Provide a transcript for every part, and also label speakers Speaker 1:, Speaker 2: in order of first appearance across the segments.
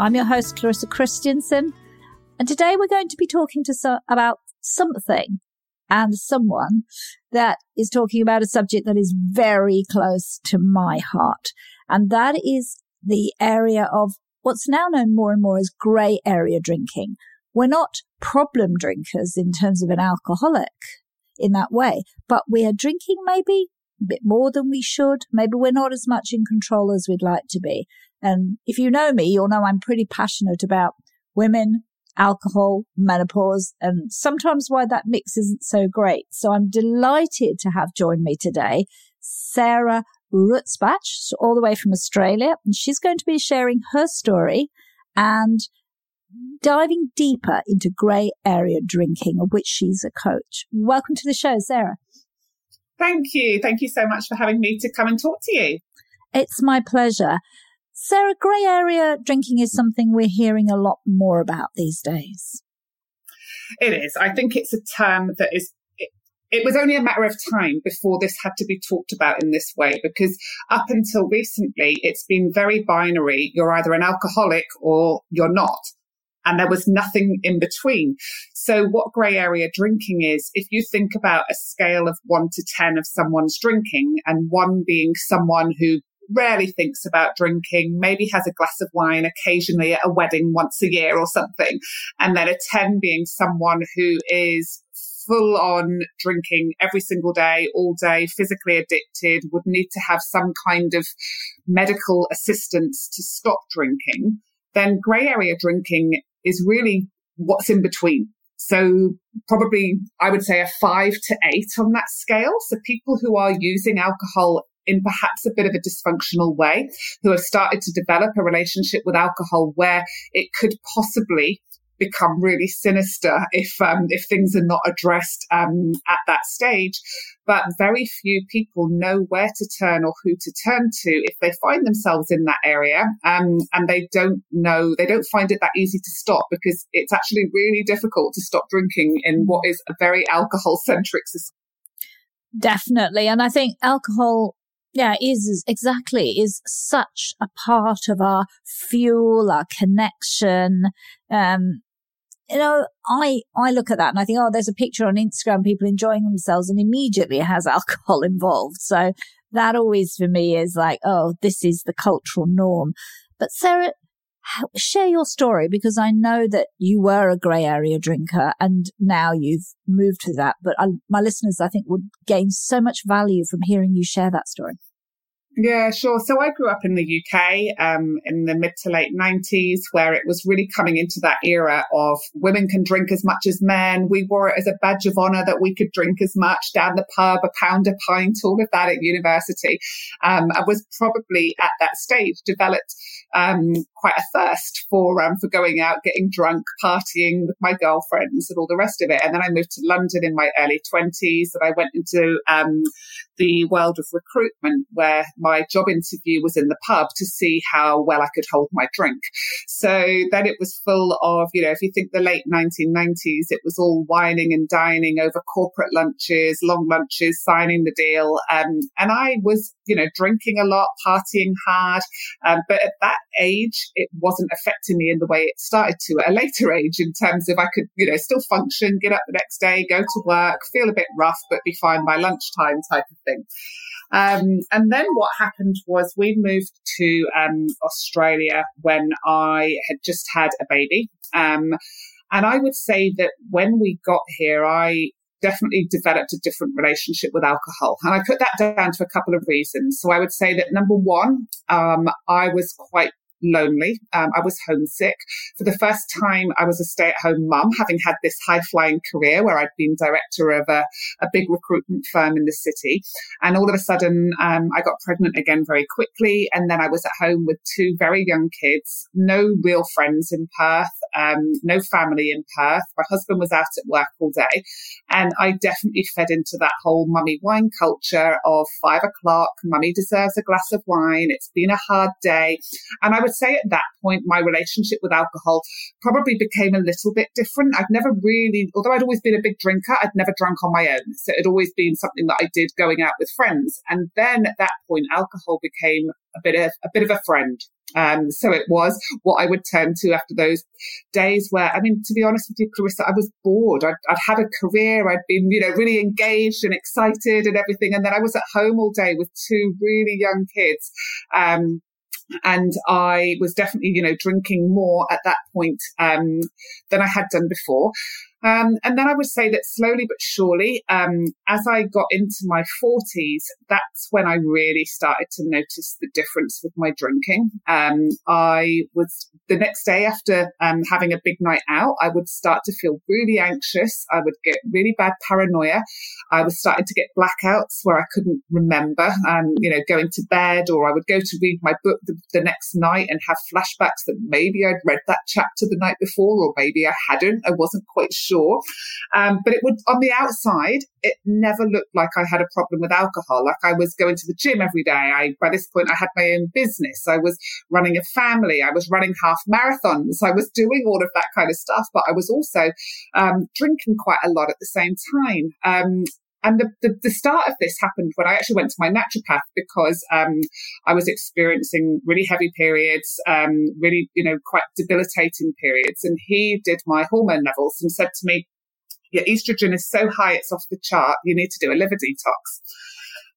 Speaker 1: I'm your host, Clarissa Kristjansson, and today we're going to be talking to about something and someone that is talking about a subject that is very close to my heart. And that is the area of what's now known more and more as grey area drinking. We're not problem drinkers in terms of an alcoholic in that way, but we are drinking maybe a bit more than we should. Maybe we're not as much in control as we'd like to be. And if you know me, you'll know I'm pretty passionate about women, alcohol, menopause, and sometimes why that mix isn't so great. So I'm delighted to have joined me today Sarah Rusbatch, all the way from Australia. And she's going to be sharing her story and diving deeper into grey area drinking, of which she's a coach. Welcome to the show, Sarah.
Speaker 2: Thank you. Thank you so much for having me to come and talk to you.
Speaker 1: It's my pleasure. Sarah, grey area drinking is something we're hearing a lot more about these days.
Speaker 2: It is. I think it's a term that is it was only a matter of time before this had to be talked about in this way because up until recently it's been very binary you're either an alcoholic or you're not and there was nothing in between so what grey area drinking is if you think about a scale of 1 to 10 of someone's drinking and 1 being someone who rarely thinks about drinking, maybe has a glass of wine occasionally at a wedding once a year or something. And then a 10 being someone who is full on drinking every single day, all day, physically addicted, would need to have some kind of medical assistance to stop drinking, then grey area drinking is really what's in between. So probably I would say a five to eight on that scale. So people who are using alcohol in perhaps a bit of a dysfunctional way, who have started to develop a relationship with alcohol where it could possibly become really sinister if um, if things are not addressed um, at that stage. But very few people know where to turn or who to turn to if they find themselves in that area, um, and they don't know they don't find it that easy to stop because it's actually really difficult to stop drinking in what is a very alcohol centric society.
Speaker 1: Definitely, and I think alcohol yeah, is exactly is such a part of our fuel, our connection. Um, you know, I I look at that and I think, oh, there's a picture on Instagram, people enjoying themselves, and immediately it has alcohol involved. So that always for me is like, oh, this is the cultural norm. But Sarah, share your story because I know that you were a grey area drinker and now you've moved to that. But I, my listeners, I think, would gain so much value from hearing you share that story.
Speaker 2: Yeah, sure. So I grew up in the UK um, in the mid to late 90s, where it was really coming into that era of women can drink as much as men. We wore it as a badge of honor that we could drink as much down the pub, a pound a pint, all of that at university. Um, I was probably at that stage developed um, quite a thirst for um, for going out, getting drunk, partying with my girlfriends, and all the rest of it. And then I moved to London in my early 20s, and I went into um, the world of recruitment where my job interview was in the pub to see how well I could hold my drink. So then it was full of, you know, if you think the late 1990s, it was all whining and dining over corporate lunches, long lunches, signing the deal. Um, and I was, you know, drinking a lot, partying hard. Um, but at that age, it wasn't affecting me in the way it started to at a later age in terms of I could, you know, still function, get up the next day, go to work, feel a bit rough, but be fine by lunchtime type of thing. Um, and then what happened was we moved to um, Australia when I had just had a baby. Um, and I would say that when we got here, I definitely developed a different relationship with alcohol. And I put that down to a couple of reasons. So I would say that number one, um, I was quite lonely. Um, I was homesick. For the first time, I was a stay at home mum, having had this high flying career where I'd been director of a, a, big recruitment firm in the city. And all of a sudden, um, I got pregnant again very quickly. And then I was at home with two very young kids, no real friends in Perth, um, no family in Perth. My husband was out at work all day. And I definitely fed into that whole mummy wine culture of five o'clock, mummy deserves a glass of wine. It's been a hard day. And I was would say at that point, my relationship with alcohol probably became a little bit different. I'd never really, although I'd always been a big drinker, I'd never drunk on my own. So it had always been something that I did going out with friends. And then at that point, alcohol became a bit of, a bit of a friend. Um, so it was what I would turn to after those days where, I mean, to be honest with you, Clarissa, I was bored. I'd, I'd, had a career. I'd been, you know, really engaged and excited and everything. And then I was at home all day with two really young kids. Um, and I was definitely, you know, drinking more at that point um, than I had done before. Um, and then I would say that slowly but surely, um, as I got into my 40s, that's when I really started to notice the difference with my drinking. Um, I was the next day after um, having a big night out, I would start to feel really anxious. I would get really bad paranoia. I was starting to get blackouts where I couldn't remember, um, you know, going to bed, or I would go to read my book the, the next night and have flashbacks that maybe I'd read that chapter the night before, or maybe I hadn't. I wasn't quite sure sure. Um, but it would, on the outside, it never looked like I had a problem with alcohol. Like I was going to the gym every day. I, by this point, I had my own business. I was running a family. I was running half marathons. I was doing all of that kind of stuff, but I was also um, drinking quite a lot at the same time. Um, and the, the, the, start of this happened when I actually went to my naturopath because um, I was experiencing really heavy periods, um, really, you know, quite debilitating periods. And he did my hormone levels and said to me, your estrogen is so high, it's off the chart. You need to do a liver detox.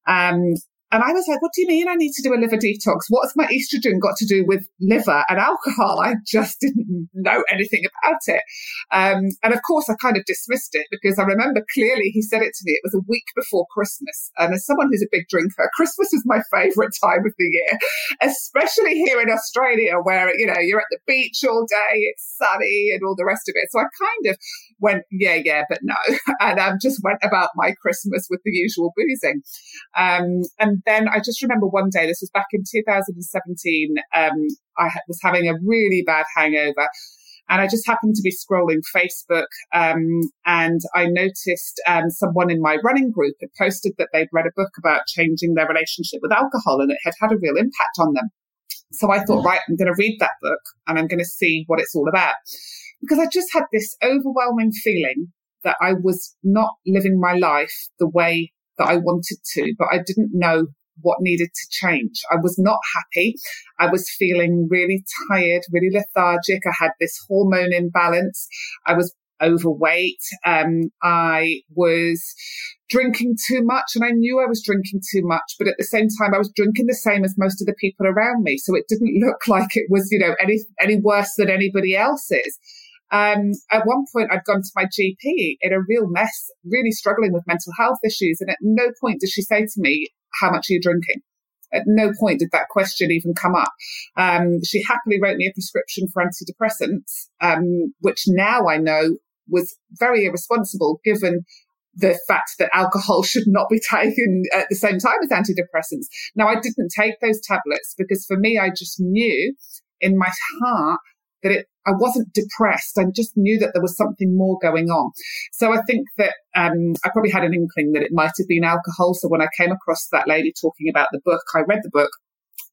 Speaker 2: Um, and I was like, what do you mean I need to do a liver detox? What's my estrogen got to do with liver and alcohol? I just didn't know anything about it. Um, and of course, I kind of dismissed it because I remember clearly he said it to me. It was a week before Christmas. And as someone who's a big drinker, Christmas is my favorite time of the year, especially here in Australia where, you know, you're at the beach all day, it's sunny and all the rest of it. So I kind of went, yeah, yeah, but no. And um, just went about my Christmas with the usual boozing. Um, and then I just remember one day, this was back in 2017, um, I was having a really bad hangover. And I just happened to be scrolling Facebook, um, and I noticed um, someone in my running group had posted that they'd read a book about changing their relationship with alcohol, and it had had a real impact on them. So I thought, right, I'm going to read that book, and I'm going to see what it's all about, because I just had this overwhelming feeling that I was not living my life the way that I wanted to, but I didn't know what needed to change. I was not happy. I was feeling really tired, really lethargic. I had this hormone imbalance. I was overweight. Um, I was drinking too much and I knew I was drinking too much, but at the same time, I was drinking the same as most of the people around me. So it didn't look like it was, you know, any, any worse than anybody else's. Um, at one point, I'd gone to my GP in a real mess, really struggling with mental health issues. And at no point did she say to me, how much are you drinking? At no point did that question even come up. Um, she happily wrote me a prescription for antidepressants, um, which now I know was very irresponsible given the fact that alcohol should not be taken at the same time as antidepressants. Now, I didn't take those tablets because for me, I just knew in my heart that it, I wasn't depressed. I just knew that there was something more going on. So I think that um, I probably had an inkling that it might have been alcohol. So when I came across that lady talking about the book, I read the book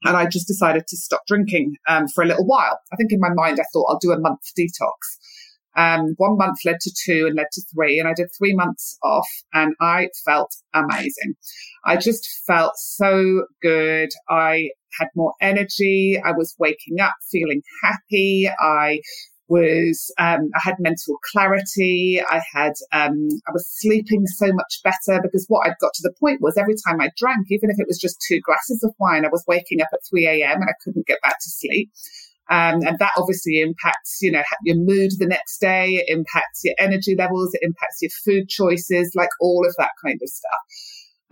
Speaker 2: and I just decided to stop drinking um, for a little while. I think in my mind, I thought I'll do a month detox. Um, one month led to two and led to three, and I did three months off, and I felt amazing. I just felt so good. I had more energy. I was waking up feeling happy. I was um, I had mental clarity. I had um, I was sleeping so much better because what I'd got to the point was every time I drank, even if it was just two glasses of wine, I was waking up at three a.m. and I couldn't get back to sleep. Um, and that obviously impacts, you know, your mood the next day. It impacts your energy levels. It impacts your food choices, like all of that kind of stuff.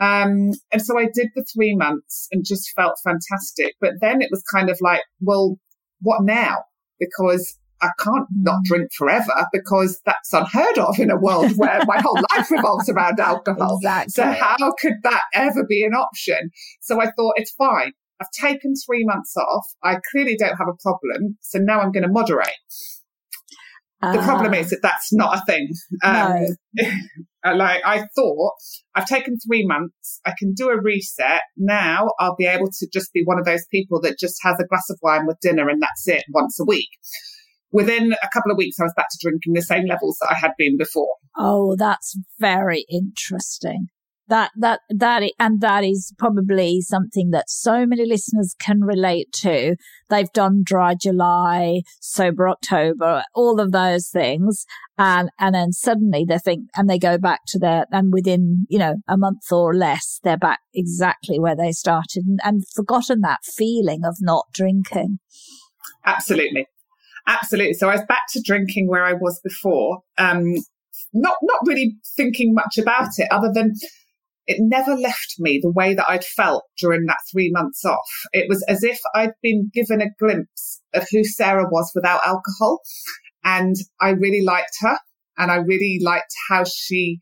Speaker 2: Um, and so I did the three months and just felt fantastic. But then it was kind of like, well, what now? Because I can't not mm. drink forever because that's unheard of in a world where my whole life revolves around alcohol. Exactly. So how could that ever be an option? So I thought it's fine. I've taken three months off. I clearly don't have a problem. So now I'm going to moderate. Uh, the problem ah. is that that's not a thing. Um, no. like I thought, I've taken three months. I can do a reset. Now I'll be able to just be one of those people that just has a glass of wine with dinner and that's it once a week. Within a couple of weeks, I was back to drinking the same levels that I had been before.
Speaker 1: Oh, that's very interesting that that that and that is probably something that so many listeners can relate to. They've done dry july sober october all of those things. And and then suddenly they think and they go back to their and within you know a month or less they're back exactly where they started and, and forgotten that feeling of not drinking.
Speaker 2: Absolutely. Absolutely. So i was back to drinking where i was before. Um not not really thinking much about it other than it never left me the way that I'd felt during that three months off. It was as if I'd been given a glimpse of who Sarah was without alcohol. And I really liked her and I really liked how she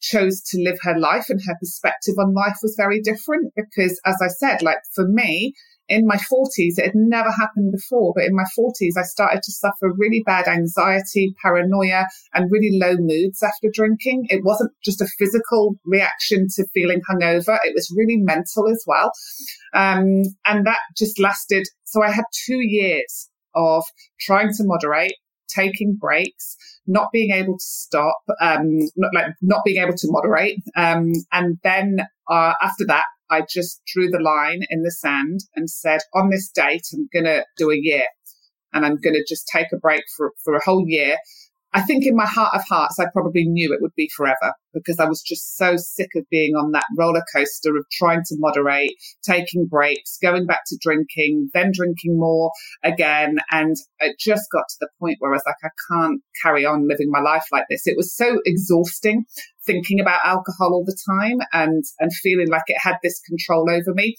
Speaker 2: chose to live her life and her perspective on life was very different because as I said, like for me, in my 40s, it had never happened before, but in my 40s, I started to suffer really bad anxiety, paranoia, and really low moods after drinking. It wasn't just a physical reaction to feeling hungover, it was really mental as well. Um, and that just lasted. So I had two years of trying to moderate, taking breaks, not being able to stop, um, not like not being able to moderate. Um, and then uh, after that, I just drew the line in the sand and said, on this date, I'm going to do a year and I'm going to just take a break for, for a whole year. I think in my heart of hearts, I probably knew it would be forever because I was just so sick of being on that roller coaster of trying to moderate, taking breaks, going back to drinking, then drinking more again. And it just got to the point where I was like, I can't carry on living my life like this. It was so exhausting thinking about alcohol all the time and, and feeling like it had this control over me.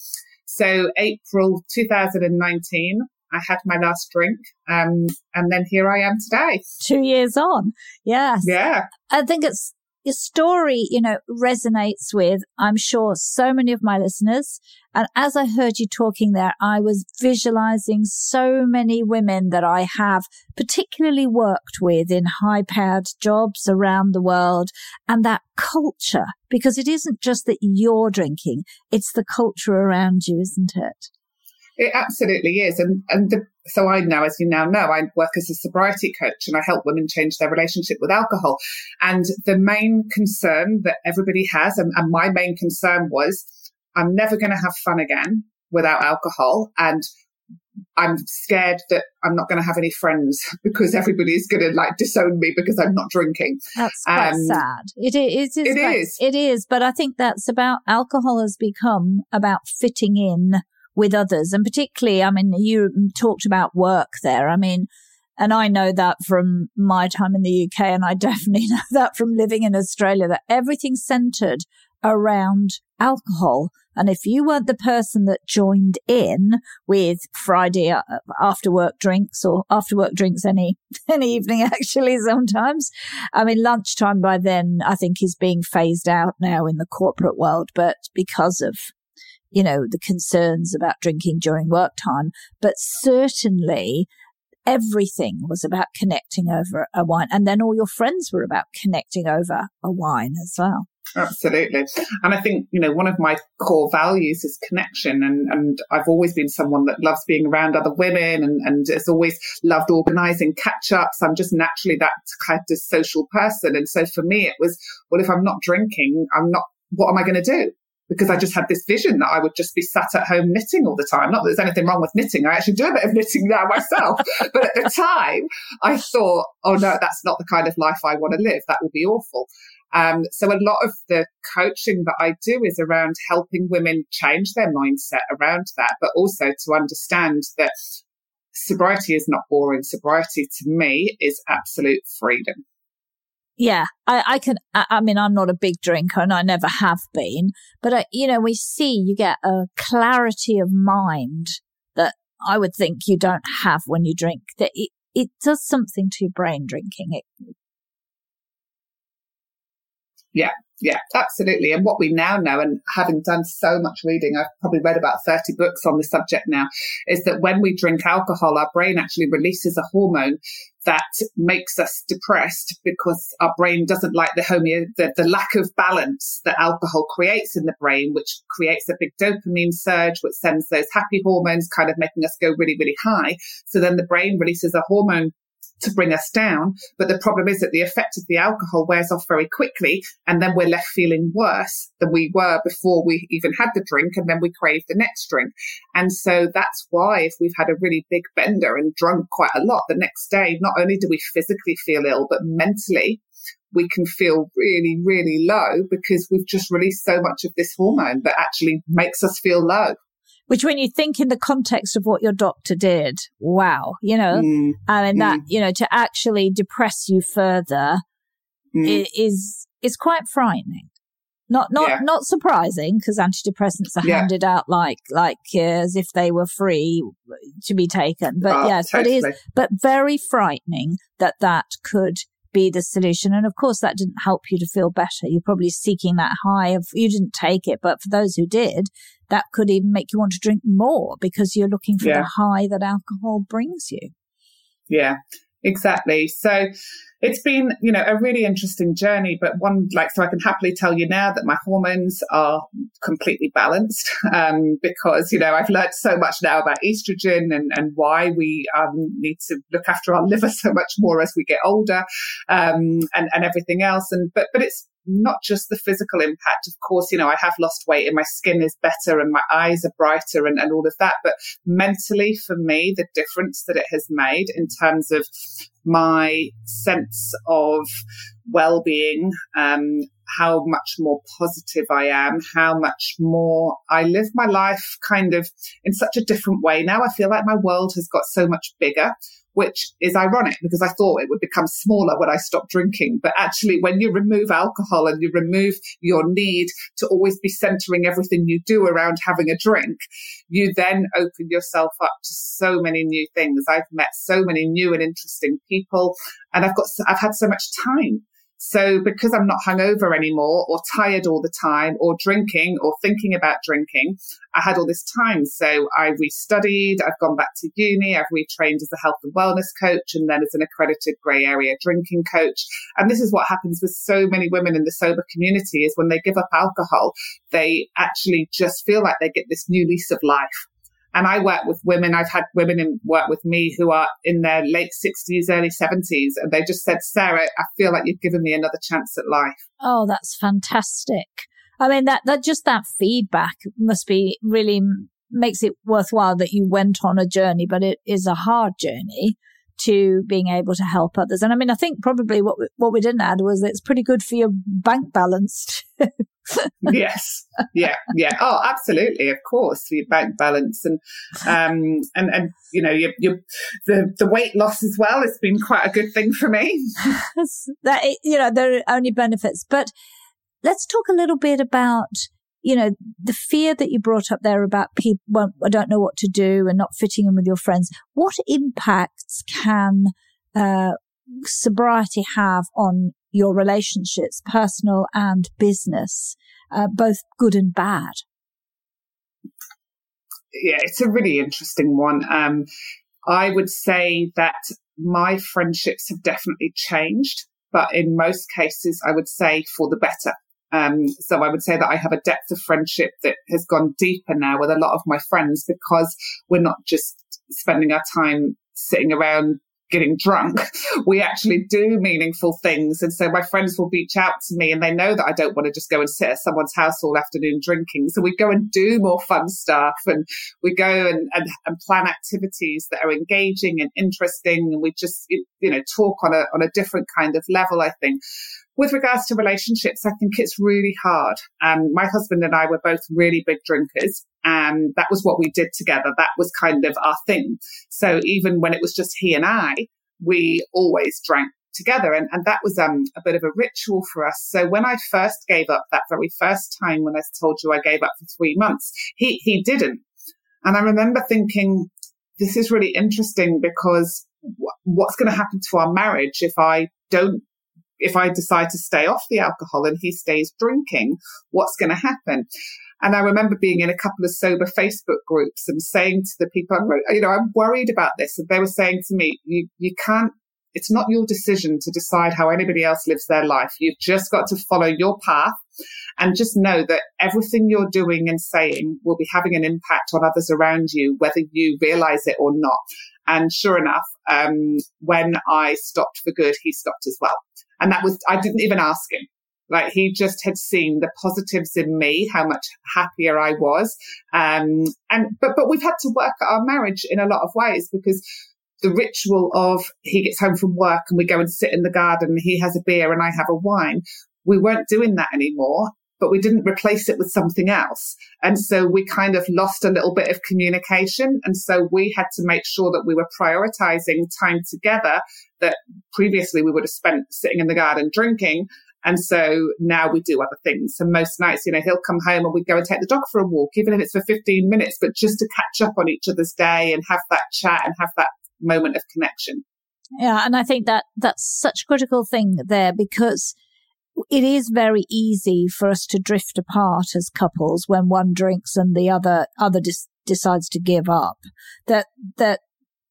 Speaker 2: So April 2019, I had my last drink. Um, and then here I am today.
Speaker 1: Two years on. Yes.
Speaker 2: Yeah.
Speaker 1: I think it's your story, you know, resonates with, I'm sure, so many of my listeners. And as I heard you talking there, I was visualizing so many women that I have particularly worked with in high powered jobs around the world and that culture, because it isn't just that you're drinking, it's the culture around you, isn't it?
Speaker 2: It absolutely is. And, and the, so I now, as you now know, I work as a sobriety coach and I help women change their relationship with alcohol. And the main concern that everybody has, and, and my main concern was, I'm never going to have fun again without alcohol. And I'm scared that I'm not going to have any friends because everybody's going to like disown me because I'm not drinking.
Speaker 1: That's quite um, sad. It is. It is. It is. It is. But I think that's about alcohol has become about fitting in with others. And particularly, I mean, you talked about work there. I mean, and I know that from my time in the UK, and I definitely know that from living in Australia, that everything's centered around alcohol. And if you weren't the person that joined in with Friday uh, after work drinks or after work drinks any, any evening, actually, sometimes. I mean, lunchtime by then, I think is being phased out now in the corporate world, but because of you know, the concerns about drinking during work time, but certainly everything was about connecting over a wine. And then all your friends were about connecting over a wine as well.
Speaker 2: Absolutely. And I think, you know, one of my core values is connection. And, and I've always been someone that loves being around other women and, and has always loved organizing catch ups. I'm just naturally that kind of social person. And so for me, it was, well, if I'm not drinking, I'm not, what am I going to do? Because I just had this vision that I would just be sat at home knitting all the time. Not that there's anything wrong with knitting. I actually do a bit of knitting now myself. but at the time, I thought, oh no, that's not the kind of life I want to live. That would be awful. Um, so a lot of the coaching that I do is around helping women change their mindset around that, but also to understand that sobriety is not boring. Sobriety to me is absolute freedom.
Speaker 1: Yeah, I, I can. I, I, mean, I'm not a big drinker, and I never have been. But I, you know, we see you get a clarity of mind that I would think you don't have when you drink. That it, it does something to your brain drinking. It
Speaker 2: yeah, yeah, absolutely. And what we now know, and having done so much reading, I've probably read about 30 books on the subject now, is that when we drink alcohol, our brain actually releases a hormone that makes us depressed because our brain doesn't like the homeo, the, the lack of balance that alcohol creates in the brain, which creates a big dopamine surge, which sends those happy hormones kind of making us go really, really high. So then the brain releases a hormone to bring us down. But the problem is that the effect of the alcohol wears off very quickly. And then we're left feeling worse than we were before we even had the drink. And then we crave the next drink. And so that's why if we've had a really big bender and drunk quite a lot the next day, not only do we physically feel ill, but mentally we can feel really, really low because we've just released so much of this hormone that actually makes us feel low
Speaker 1: which when you think in the context of what your doctor did, wow, you know, mm. I mean, that, mm. you know, to actually depress you further mm. is, is quite frightening. Not, not, yeah. not surprising because antidepressants are yeah. handed out like, like uh, as if they were free to be taken. But oh, yes, totally. but it is, but very frightening that that could be the solution. And of course, that didn't help you to feel better. You're probably seeking that high of, you didn't take it, but for those who did, that could even make you want to drink more because you're looking for yeah. the high that alcohol brings you.
Speaker 2: Yeah, exactly. So it's been, you know, a really interesting journey, but one like, so I can happily tell you now that my hormones are completely balanced, um, because, you know, I've learned so much now about estrogen and, and why we, um, need to look after our liver so much more as we get older, um, and, and everything else. And, but, but it's, not just the physical impact. Of course, you know, I have lost weight and my skin is better and my eyes are brighter and, and all of that. But mentally, for me, the difference that it has made in terms of my sense of well-being, um, how much more positive I am, how much more I live my life kind of in such a different way. Now I feel like my world has got so much bigger which is ironic because I thought it would become smaller when I stopped drinking. But actually, when you remove alcohol and you remove your need to always be centering everything you do around having a drink, you then open yourself up to so many new things. I've met so many new and interesting people and I've got, I've had so much time so because I'm not hungover anymore or tired all the time or drinking or thinking about drinking, I had all this time. So I restudied, I've gone back to uni, I've retrained as a health and wellness coach and then as an accredited grey area drinking coach. And this is what happens with so many women in the sober community is when they give up alcohol, they actually just feel like they get this new lease of life and I work with women. I've had women in, work with me who are in their late 60s, early 70s. And they just said, Sarah, I feel like you've given me another chance at life.
Speaker 1: Oh, that's fantastic. I mean, that, that just that feedback must be really makes it worthwhile that you went on a journey, but it is a hard journey to being able to help others. And I mean, I think probably what we, what we didn't add was it's pretty good for your bank balance.
Speaker 2: yes, yeah, yeah. Oh, absolutely, of course, your bank balance and um and and you know your, your the the weight loss as well. It's been quite a good thing for me.
Speaker 1: that you know there are only benefits, but let's talk a little bit about you know, the fear that you brought up there about people, well, I don't know what to do and not fitting in with your friends. What impacts can, uh, sobriety have on your relationships, personal and business, uh, both good and bad?
Speaker 2: Yeah, it's a really interesting one. Um, I would say that my friendships have definitely changed, but in most cases, I would say for the better. Um, so I would say that I have a depth of friendship that has gone deeper now with a lot of my friends because we're not just spending our time sitting around getting drunk. We actually do meaningful things. And so my friends will reach out to me and they know that I don't want to just go and sit at someone's house all afternoon drinking. So we go and do more fun stuff and we go and, and, and plan activities that are engaging and interesting. And we just, you know, talk on a, on a different kind of level, I think. With regards to relationships, I think it's really hard. Um, my husband and I were both really big drinkers and that was what we did together. That was kind of our thing. So even when it was just he and I, we always drank together. And, and that was um, a bit of a ritual for us. So when I first gave up that very first time when I told you I gave up for three months, he, he didn't. And I remember thinking, this is really interesting because what's going to happen to our marriage if I don't if I decide to stay off the alcohol and he stays drinking, what's going to happen? And I remember being in a couple of sober Facebook groups and saying to the people, you know, I'm worried about this. And they were saying to me, you, you can't, it's not your decision to decide how anybody else lives their life. You've just got to follow your path and just know that everything you're doing and saying will be having an impact on others around you, whether you realize it or not. And sure enough, um, when I stopped for good, he stopped as well. And that was, I didn't even ask him. Like he just had seen the positives in me, how much happier I was. Um, and, but, but we've had to work our marriage in a lot of ways because the ritual of he gets home from work and we go and sit in the garden he has a beer and I have a wine. We weren't doing that anymore but we didn't replace it with something else. And so we kind of lost a little bit of communication. And so we had to make sure that we were prioritizing time together that previously we would have spent sitting in the garden drinking. And so now we do other things. So most nights, you know, he'll come home and we go and take the dog for a walk, even if it's for 15 minutes, but just to catch up on each other's day and have that chat and have that moment of connection.
Speaker 1: Yeah. And I think that that's such a critical thing there because it is very easy for us to drift apart as couples when one drinks and the other other dis- decides to give up. That that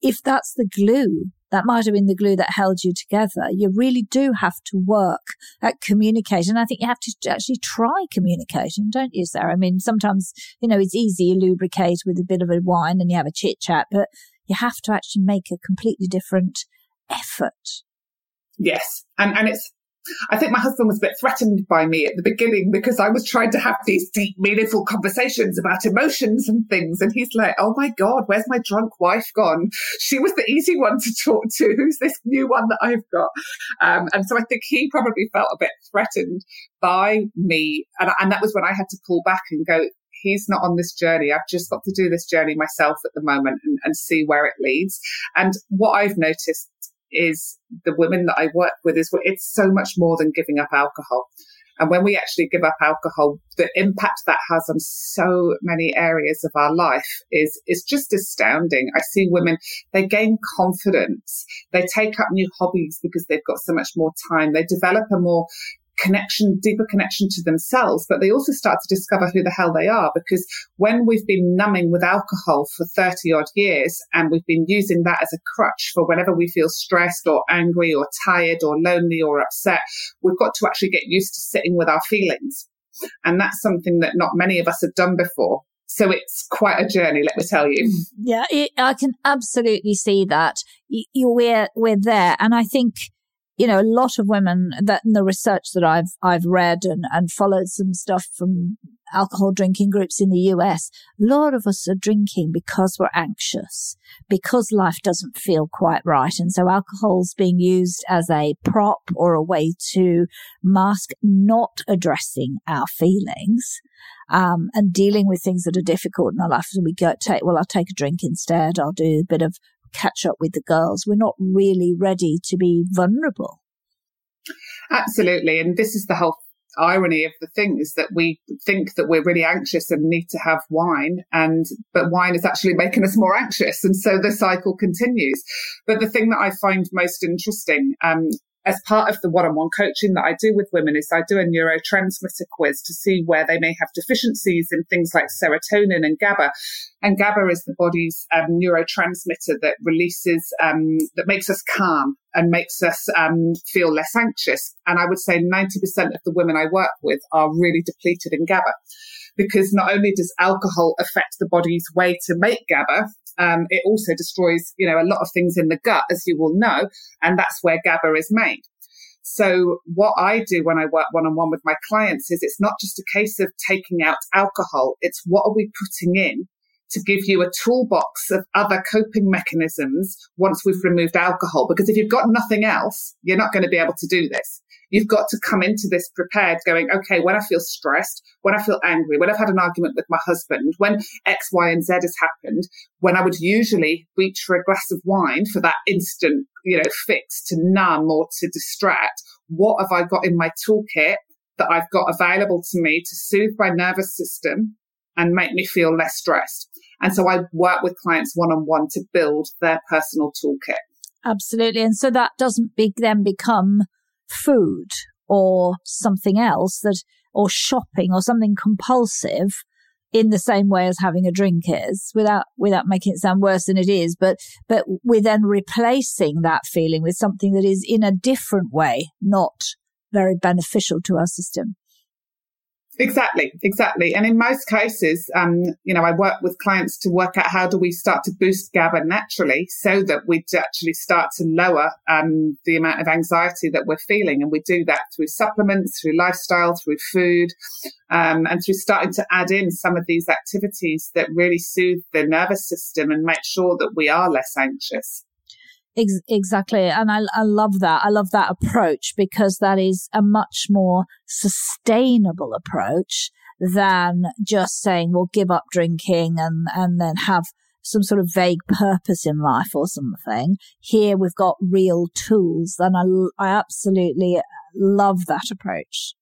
Speaker 1: if that's the glue, that might have been the glue that held you together. You really do have to work at communicating. I think you have to actually try communicating, don't you, Sarah? I mean, sometimes, you know, it's easy. You lubricate with a bit of a wine and you have a chit chat, but you have to actually make a completely different effort.
Speaker 2: Yes. And, and it's, I think my husband was a bit threatened by me at the beginning because I was trying to have these deep, meaningful conversations about emotions and things. And he's like, Oh my God, where's my drunk wife gone? She was the easy one to talk to. Who's this new one that I've got? Um, and so I think he probably felt a bit threatened by me. And, and that was when I had to pull back and go, he's not on this journey. I've just got to do this journey myself at the moment and, and, see where it leads. And what I've noticed is the women that I work with is it's so much more than giving up alcohol. And when we actually give up alcohol, the impact that has on so many areas of our life is, is just astounding. I see women, they gain confidence. They take up new hobbies because they've got so much more time. They develop a more connection, deeper connection to themselves, but they also start to discover who the hell they are because when we've been numbing with alcohol for 30 odd years and we've been using that as a crutch for whenever we feel stressed or angry or tired or lonely or upset, we've got to actually get used to sitting with our feelings. And that's something that not many of us have done before. So it's quite a journey, let me tell you.
Speaker 1: Yeah, it, I can absolutely see that. You, you, we're, we're there. And I think you know, a lot of women that in the research that I've, I've read and, and followed some stuff from alcohol drinking groups in the US, a lot of us are drinking because we're anxious, because life doesn't feel quite right. And so alcohol's being used as a prop or a way to mask not addressing our feelings. Um, and dealing with things that are difficult in our life. So we go take, well, I'll take a drink instead. I'll do a bit of catch up with the girls. We're not really ready to be vulnerable.
Speaker 2: Absolutely. And this is the whole irony of the thing is that we think that we're really anxious and need to have wine and but wine is actually making us more anxious and so the cycle continues but the thing that i find most interesting um, as part of the one-on-one coaching that I do with women is I do a neurotransmitter quiz to see where they may have deficiencies in things like serotonin and GABA. And GABA is the body's um, neurotransmitter that releases, um, that makes us calm and makes us um, feel less anxious. And I would say 90% of the women I work with are really depleted in GABA because not only does alcohol affect the body's way to make GABA, um, it also destroys, you know, a lot of things in the gut, as you will know, and that's where GABA is made. So what I do when I work one on one with my clients is it's not just a case of taking out alcohol. It's what are we putting in to give you a toolbox of other coping mechanisms once we've removed alcohol. Because if you've got nothing else, you're not going to be able to do this. You've got to come into this prepared going, okay, when I feel stressed, when I feel angry, when I've had an argument with my husband, when X, Y, and Z has happened, when I would usually reach for a glass of wine for that instant, you know, fix to numb or to distract, what have I got in my toolkit that I've got available to me to soothe my nervous system and make me feel less stressed? And so I work with clients one on one to build their personal toolkit.
Speaker 1: Absolutely. And so that doesn't be, then become food or something else that, or shopping or something compulsive in the same way as having a drink is without, without making it sound worse than it is. But, but we're then replacing that feeling with something that is in a different way, not very beneficial to our system.
Speaker 2: Exactly, exactly. And in most cases, um, you know, I work with clients to work out how do we start to boost GABA naturally so that we actually start to lower um, the amount of anxiety that we're feeling. And we do that through supplements, through lifestyle, through food, um, and through starting to add in some of these activities that really soothe the nervous system and make sure that we are less anxious.
Speaker 1: Ex- exactly. And I, I love that. I love that approach because that is a much more sustainable approach than just saying, well, give up drinking and, and then have some sort of vague purpose in life or something. Here we've got real tools and I, I absolutely love that approach.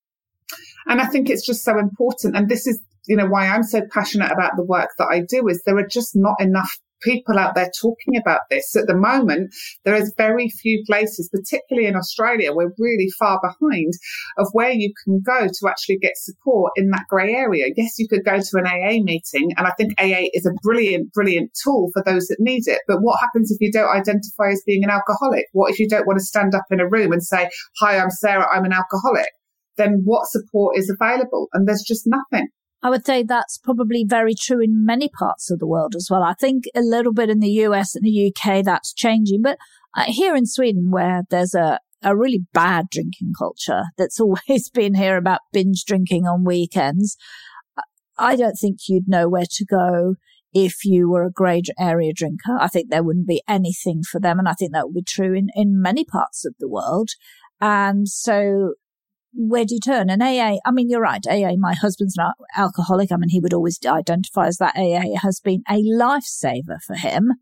Speaker 2: And I think it's just so important. And this is, you know, why I'm so passionate about the work that I do is there are just not enough people out there talking about this. At the moment, there is very few places, particularly in Australia, we're really far behind of where you can go to actually get support in that grey area. Yes, you could go to an AA meeting, and I think AA is a brilliant, brilliant tool for those that need it. But what happens if you don't identify as being an alcoholic? What if you don't want to stand up in a room and say, Hi, I'm Sarah, I'm an alcoholic? Then what support is available? And there's just nothing.
Speaker 1: I would say that's probably very true in many parts of the world as well. I think a little bit in the US and the UK that's changing, but uh, here in Sweden where there's a, a really bad drinking culture that's always been here about binge drinking on weekends. I don't think you'd know where to go if you were a grey area drinker. I think there wouldn't be anything for them. And I think that would be true in, in many parts of the world. And so where do you turn? And AA, I mean, you're right. AA, my husband's an alcoholic. I mean, he would always identify as that. AA has been a lifesaver for him,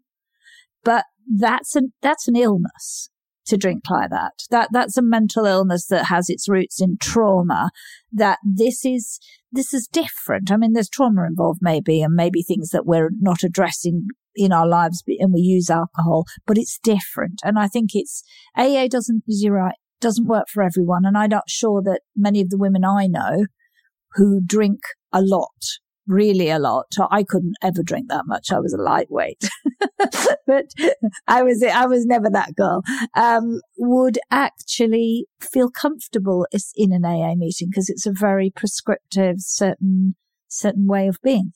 Speaker 1: but that's an, that's an illness to drink like that. That, that's a mental illness that has its roots in trauma that this is, this is different. I mean, there's trauma involved maybe and maybe things that we're not addressing in our lives and we use alcohol, but it's different. And I think it's AA doesn't, you're right, doesn't work for everyone. And I'm not sure that many of the women I know who drink a lot, really a lot, I couldn't ever drink that much. I was a lightweight, but I was, I was never that girl, um, would actually feel comfortable in an AA meeting because it's a very prescriptive, certain, certain way of being.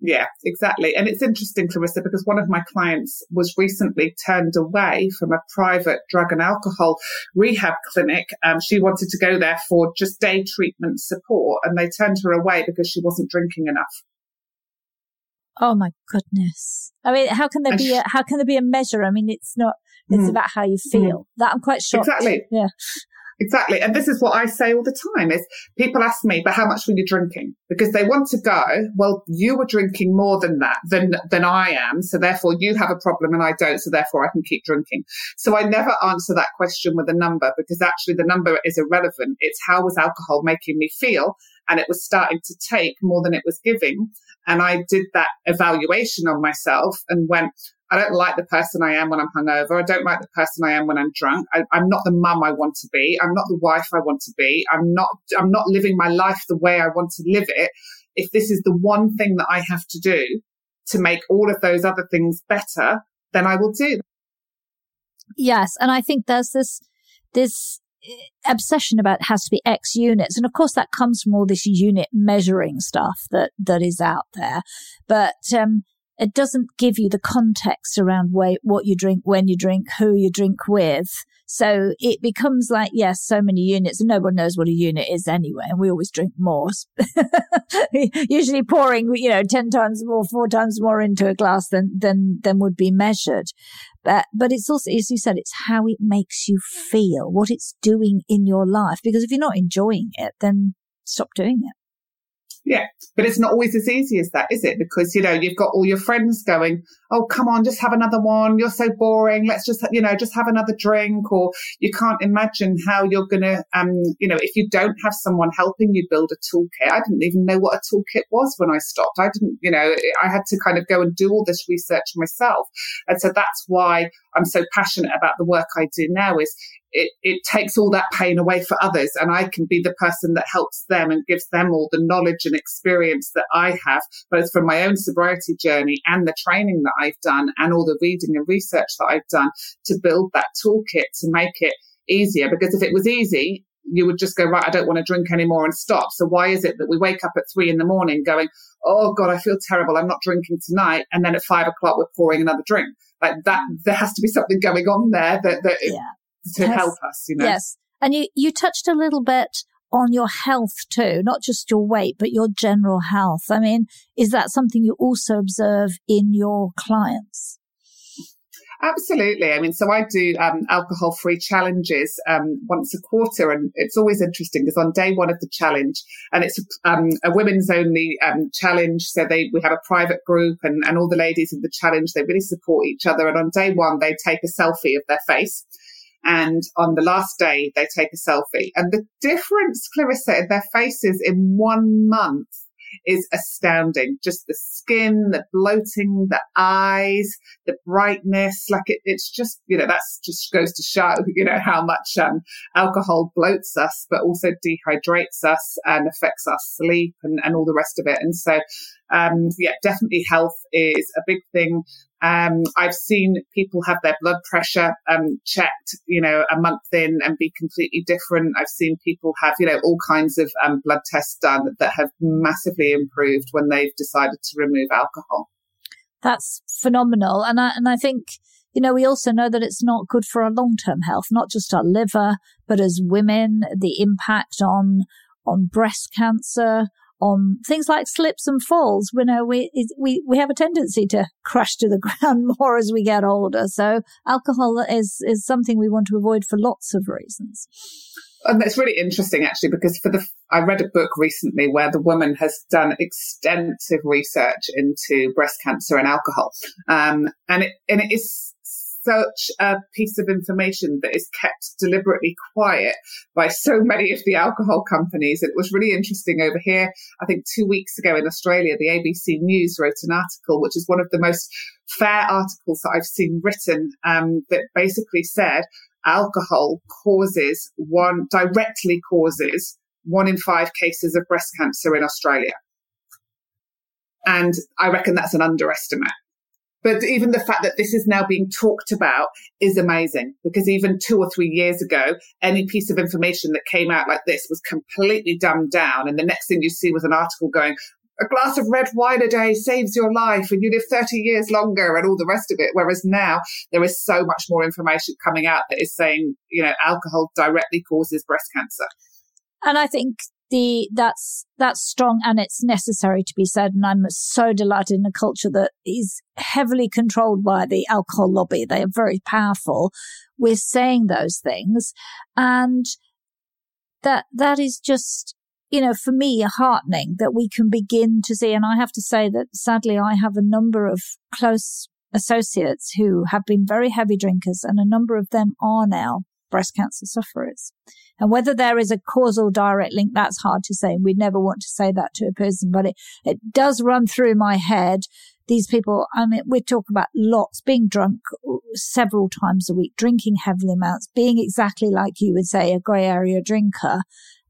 Speaker 2: Yeah, exactly. And it's interesting, Clarissa, because one of my clients was recently turned away from a private drug and alcohol rehab clinic. Um, she wanted to go there for just day treatment support, and they turned her away because she wasn't drinking enough.
Speaker 1: Oh my goodness! I mean, how can there be a how can there be a measure? I mean, it's not. It's mm. about how you feel. Mm. That I'm quite shocked.
Speaker 2: Exactly.
Speaker 1: Yeah.
Speaker 2: Exactly. And this is what I say all the time is people ask me, but how much were you drinking? Because they want to go, well, you were drinking more than that, than, than I am. So therefore you have a problem and I don't. So therefore I can keep drinking. So I never answer that question with a number because actually the number is irrelevant. It's how was alcohol making me feel? And it was starting to take more than it was giving. And I did that evaluation on myself and went, I don't like the person I am when I'm hungover. I don't like the person I am when I'm drunk. I, am not the mum I want to be. I'm not the wife I want to be. I'm not, I'm not living my life the way I want to live it. If this is the one thing that I have to do to make all of those other things better, then I will do.
Speaker 1: Yes. And I think there's this, this obsession about has to be X units. And of course that comes from all this unit measuring stuff that, that is out there. But, um, it doesn't give you the context around what you drink, when you drink, who you drink with. So it becomes like, yes, so many units and no one knows what a unit is anyway. And we always drink more, usually pouring, you know, 10 times more, four times more into a glass than, than, than would be measured. But, but it's also, as you said, it's how it makes you feel, what it's doing in your life. Because if you're not enjoying it, then stop doing it.
Speaker 2: Yeah, but it's not always as easy as that, is it? Because, you know, you've got all your friends going, oh, come on, just have another one. You're so boring. Let's just, you know, just have another drink. Or you can't imagine how you're going to, um, you know, if you don't have someone helping you build a toolkit. I didn't even know what a toolkit was when I stopped. I didn't, you know, I had to kind of go and do all this research myself. And so that's why I'm so passionate about the work I do now is it, it takes all that pain away for others and I can be the person that helps them and gives them all the knowledge and experience that I have, both from my own sobriety journey and the training that I've done and all the reading and research that I've done to build that toolkit to make it easier. Because if it was easy, you would just go, right, I don't want to drink anymore and stop. So why is it that we wake up at three in the morning going, oh God, I feel terrible. I'm not drinking tonight. And then at five o'clock, we're pouring another drink. Like that, there has to be something going on there that, that yeah to yes. help us, you know.
Speaker 1: Yes. And you, you touched a little bit on your health too, not just your weight, but your general health. I mean, is that something you also observe in your clients?
Speaker 2: Absolutely. I mean, so I do um, alcohol free challenges um, once a quarter, and it's always interesting because on day one of the challenge, and it's um, a women's only um, challenge. So they we have a private group, and, and all the ladies in the challenge they really support each other. And on day one, they take a selfie of their face and on the last day, they take a selfie. And the difference, Clarissa, in their faces in one month is astounding. Just the skin, the bloating, the eyes, the brightness. Like it, it's just, you know, that's just goes to show, you know, how much um, alcohol bloats us, but also dehydrates us and affects our sleep and, and all the rest of it. And so, um, yeah, definitely health is a big thing. Um, I've seen people have their blood pressure um, checked, you know, a month in and be completely different. I've seen people have, you know, all kinds of um, blood tests done that have massively improved when they've decided to remove alcohol.
Speaker 1: That's phenomenal, and I and I think you know we also know that it's not good for our long term health, not just our liver, but as women, the impact on on breast cancer, on things like slips and falls. We know we, we, we have a tendency to crash to the ground more as we get older. So alcohol is, is something we want to avoid for lots of reasons.
Speaker 2: And it's really interesting actually because for the I read a book recently where the woman has done extensive research into breast cancer and alcohol, um, and it and it is such a piece of information that is kept deliberately quiet by so many of the alcohol companies. It was really interesting over here. I think two weeks ago in Australia, the ABC News wrote an article, which is one of the most fair articles that I've seen written, um, that basically said alcohol causes one, directly causes one in five cases of breast cancer in Australia. And I reckon that's an underestimate. But even the fact that this is now being talked about is amazing because even two or three years ago, any piece of information that came out like this was completely dumbed down. And the next thing you see was an article going, a glass of red wine a day saves your life and you live 30 years longer and all the rest of it. Whereas now there is so much more information coming out that is saying, you know, alcohol directly causes breast cancer.
Speaker 1: And I think the that's that's strong and it's necessary to be said. And i'm so delighted in a culture that is heavily controlled by the alcohol lobby. They are very powerful with saying those things. And that that is just you know for me heartening that we can begin to see. And i have to say that sadly i have a number of close associates who have been very heavy drinkers and a number of them are now breast cancer sufferers. And whether there is a causal direct link, that's hard to say. We'd never want to say that to a person, but it, it does run through my head these people, I mean, we talk about lots being drunk several times a week, drinking heavy amounts, being exactly like you would say, a grey area drinker.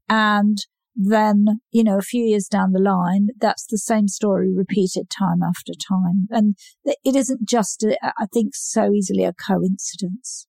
Speaker 1: And then, you know, a few years down the line, that's the same story repeated time after time. And it isn't just, I think, so easily a coincidence.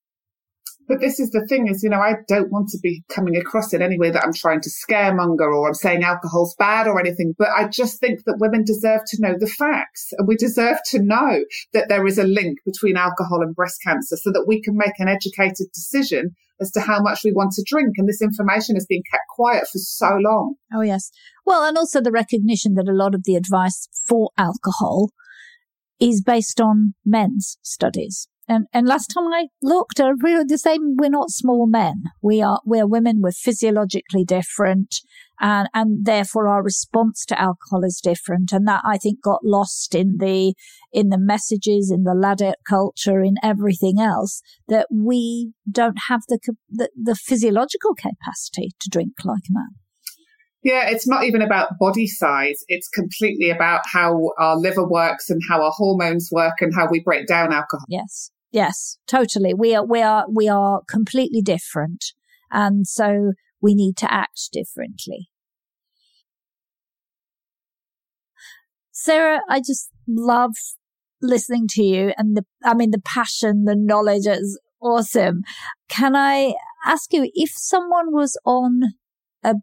Speaker 2: But this is the thing is, you know, I don't want to be coming across in any way that I'm trying to scaremonger or I'm saying alcohol's bad or anything. But I just think that women deserve to know the facts and we deserve to know that there is a link between alcohol and breast cancer so that we can make an educated decision as to how much we want to drink. And this information has been kept quiet for so long.
Speaker 1: Oh, yes. Well, and also the recognition that a lot of the advice for alcohol is based on men's studies. And, and last time I looked, uh, we're the same. We're not small men. We are, we're women. We're physiologically different. And, and therefore our response to alcohol is different. And that I think got lost in the, in the messages, in the ladette culture, in everything else that we don't have the, the, the physiological capacity to drink like a man.
Speaker 2: Yeah, it's not even about body size. It's completely about how our liver works and how our hormones work and how we break down alcohol.
Speaker 1: Yes. Yes, totally. We are, we are, we are completely different. And so we need to act differently. Sarah, I just love listening to you and the, I mean, the passion, the knowledge is awesome. Can I ask you if someone was on a,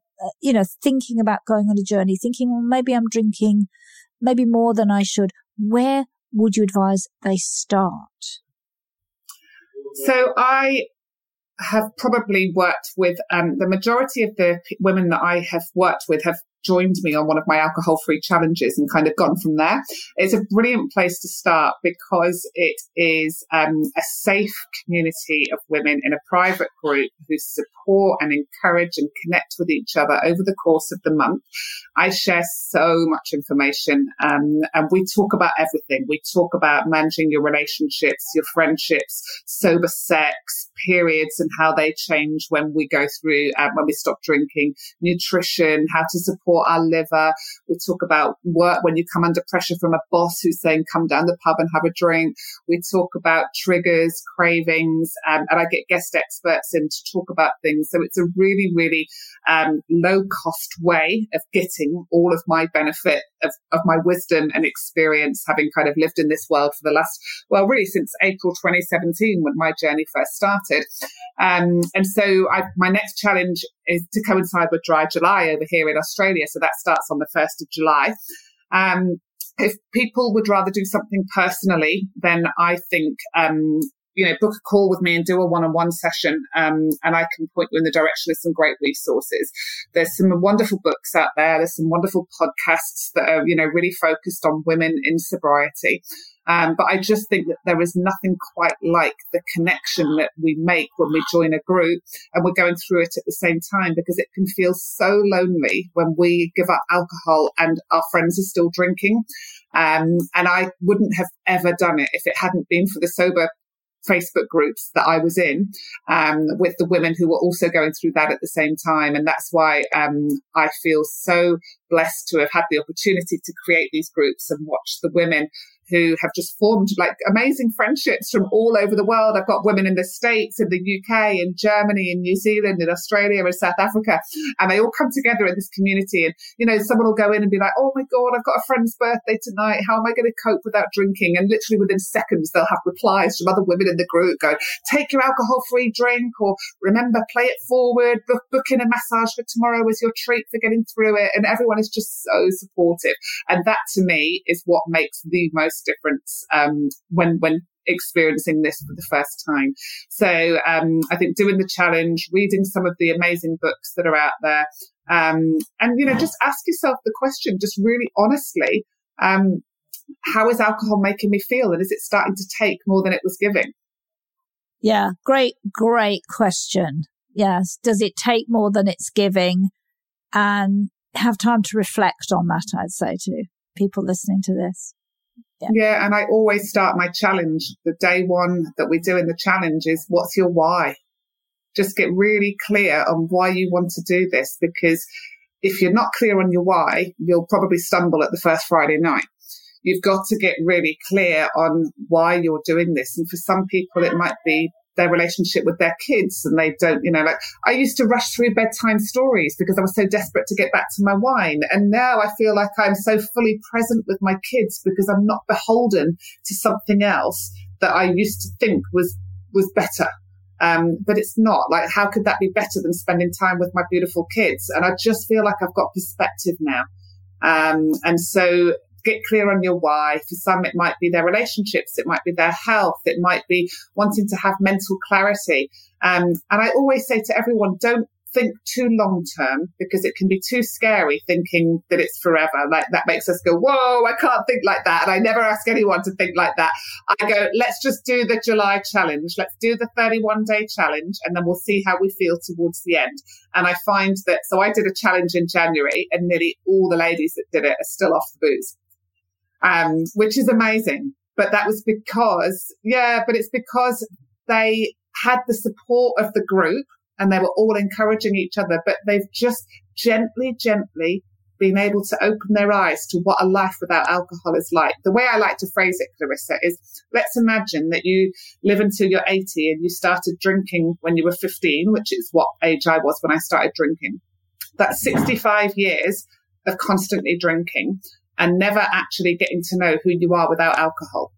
Speaker 1: you know, thinking about going on a journey, thinking, well, maybe I'm drinking maybe more than I should, where would you advise they start?
Speaker 2: So I have probably worked with um, the majority of the women that I have worked with have joined me on one of my alcohol free challenges and kind of gone from there. It's a brilliant place to start because it is um, a safe community of women in a private group who support and encourage and connect with each other over the course of the month. I share so much information um, and we talk about everything. We talk about managing your relationships, your friendships, sober sex, periods and how they change when we go through, uh, when we stop drinking, nutrition, how to support our liver. We talk about work when you come under pressure from a boss who's saying, come down the pub and have a drink. We talk about triggers, cravings, um, and I get guest experts in to talk about things. So it's a really, really um, low cost way of getting all of my benefit of, of my wisdom and experience, having kind of lived in this world for the last, well, really since April 2017 when my journey first started. Um, and so I, my next challenge is to coincide with Dry July over here in Australia. So that starts on the 1st of July. Um, if people would rather do something personally, then I think um, you know, book a call with me and do a one-on-one session, um, and I can point you in the direction of some great resources. There's some wonderful books out there. There's some wonderful podcasts that are, you know, really focused on women in sobriety. Um, but I just think that there is nothing quite like the connection that we make when we join a group and we're going through it at the same time because it can feel so lonely when we give up alcohol and our friends are still drinking. Um, and I wouldn't have ever done it if it hadn't been for the sober Facebook groups that I was in um, with the women who were also going through that at the same time. And that's why um, I feel so blessed to have had the opportunity to create these groups and watch the women who have just formed like amazing friendships from all over the world. I've got women in the States, in the UK, in Germany, in New Zealand, in Australia, in South Africa, and they all come together in this community. And, you know, someone will go in and be like, oh my God, I've got a friend's birthday tonight. How am I going to cope without drinking? And literally within seconds, they'll have replies from other women in the group going, take your alcohol free drink or remember, play it forward, book, book in a massage for tomorrow as your treat for getting through it. And everyone is just so supportive. And that to me is what makes the most difference um, when when experiencing this for the first time. So um, I think doing the challenge, reading some of the amazing books that are out there, um, and you know, just ask yourself the question, just really honestly, um, how is alcohol making me feel, and is it starting to take more than it was giving?
Speaker 1: Yeah, great, great question. Yes, does it take more than it's giving, and have time to reflect on that? I'd say to people listening to this.
Speaker 2: Yeah. yeah. And I always start my challenge. The day one that we're doing the challenge is what's your why? Just get really clear on why you want to do this because if you're not clear on your why, you'll probably stumble at the first Friday night. you've got to get really clear on why you're doing this. And for some people, it might be their relationship with their kids and they don't, you know, like I used to rush through bedtime stories because I was so desperate to get back to my wine. And now I feel like I'm so fully present with my kids because I'm not beholden to something else that I used to think was, was better. Um, but it's not like, how could that be better than spending time with my beautiful kids? And I just feel like I've got perspective now. Um, and so get clear on your why. For some, it might be their relationships, it might be their health, it might be wanting to have mental clarity. Um, and I always say to everyone, don't think too long term because it can be too scary thinking that it's forever. Like that makes us go, whoa, I can't think like that. And I never ask anyone to think like that. I go, let's just do the July challenge. Let's do the 31 day challenge and then we'll see how we feel towards the end. And I find that, so I did a challenge in January and nearly all the ladies that did it are still off the booze, um, which is amazing. But that was because, yeah, but it's because they had the support of the group and they were all encouraging each other, but they've just gently, gently been able to open their eyes to what a life without alcohol is like. The way I like to phrase it, Clarissa, is let's imagine that you live until you're 80 and you started drinking when you were 15, which is what age I was when I started drinking. That's 65 years of constantly drinking and never actually getting to know who you are without alcohol.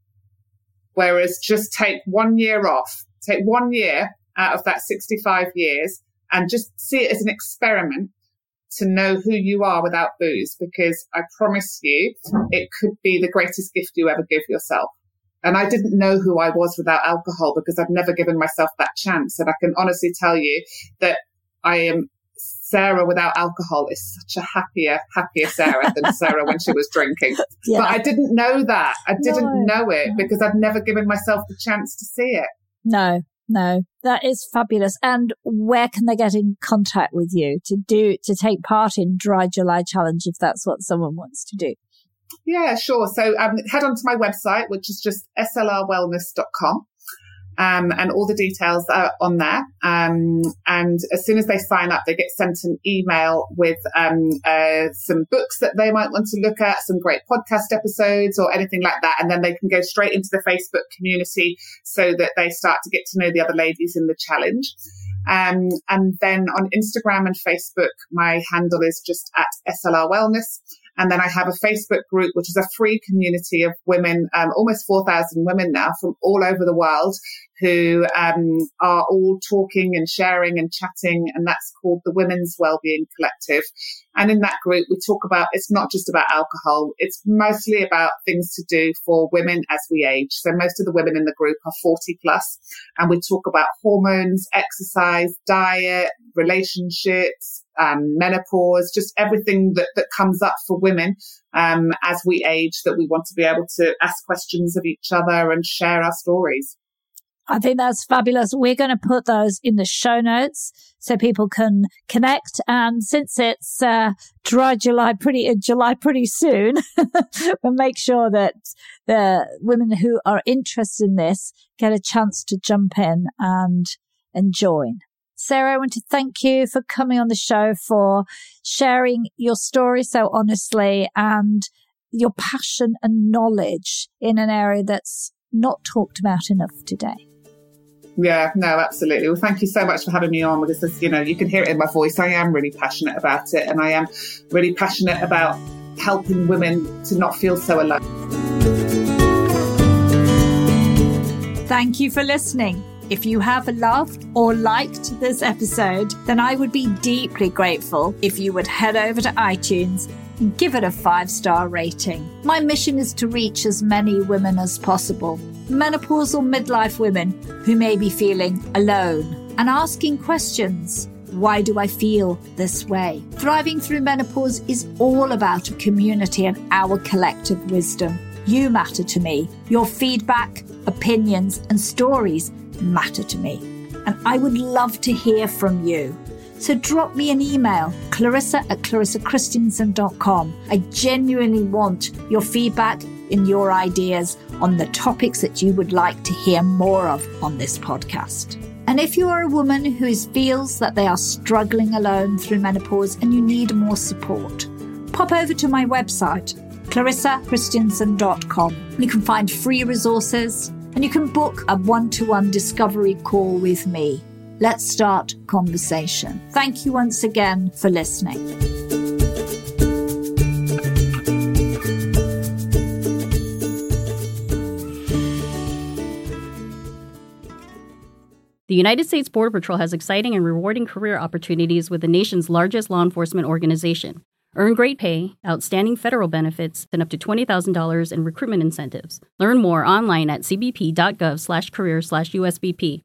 Speaker 2: Whereas just take one year off, take one year out of that 65 years and just see it as an experiment to know who you are without booze because I promise you it could be the greatest gift you ever give yourself. And I didn't know who I was without alcohol because I've never given myself that chance. And I can honestly tell you that I am Sarah without alcohol is such a happier, happier Sarah than Sarah when she was drinking. Yeah. But I didn't know that. I didn't no, know it no. because I'd never given myself the chance to see it.
Speaker 1: No, no, that is fabulous. And where can they get in contact with you to do, to take part in Dry July Challenge if that's what someone wants to do?
Speaker 2: Yeah, sure. So um, head on to my website, which is just slrwellness.com. Um, and all the details are on there. Um, and as soon as they sign up, they get sent an email with um, uh, some books that they might want to look at, some great podcast episodes or anything like that. And then they can go straight into the Facebook community so that they start to get to know the other ladies in the challenge. Um, and then on Instagram and Facebook, my handle is just at SLR Wellness. And then I have a Facebook group, which is a free community of women, um, almost 4,000 women now from all over the world who um, are all talking and sharing and chatting. And that's called the Women's Wellbeing Collective. And in that group, we talk about, it's not just about alcohol. It's mostly about things to do for women as we age. So most of the women in the group are 40 plus and we talk about hormones, exercise, diet, relationships, um, menopause, just everything that, that comes up for women um, as we age that we want to be able to ask questions of each other and share our stories.
Speaker 1: I think that's fabulous. We're going to put those in the show notes so people can connect. And since it's uh, dry July pretty uh, July pretty soon, we'll make sure that the women who are interested in this get a chance to jump in and and join. Sarah, I want to thank you for coming on the show, for sharing your story so honestly and your passion and knowledge in an area that's not talked about enough today.
Speaker 2: Yeah, no, absolutely. Well, thank you so much for having me on because, you know, you can hear it in my voice. I am really passionate about it and I am really passionate about helping women to not feel so alone.
Speaker 1: Thank you for listening. If you have loved or liked this episode, then I would be deeply grateful if you would head over to iTunes and give it a five star rating. My mission is to reach as many women as possible, menopausal midlife women who may be feeling alone and asking questions. Why do I feel this way? Thriving through menopause is all about a community and our collective wisdom. You matter to me. Your feedback, opinions, and stories matter to me. And I would love to hear from you. So drop me an email, clarissa at clarissakristjansson.com. I genuinely want your feedback and your ideas on the topics that you would like to hear more of on this podcast. And if you are a woman who feels that they are struggling alone through menopause and you need more support, pop over to my website clarissakristjansson.com. You can find free resources and you can book a one to one discovery call with me. Let's start conversation. Thank you once again for listening.
Speaker 3: The United States Border Patrol has exciting and rewarding career opportunities with the nation's largest law enforcement organization. Earn great pay, outstanding federal benefits, and up to $20,000 in recruitment incentives. Learn more online at cbp.gov/career/usbp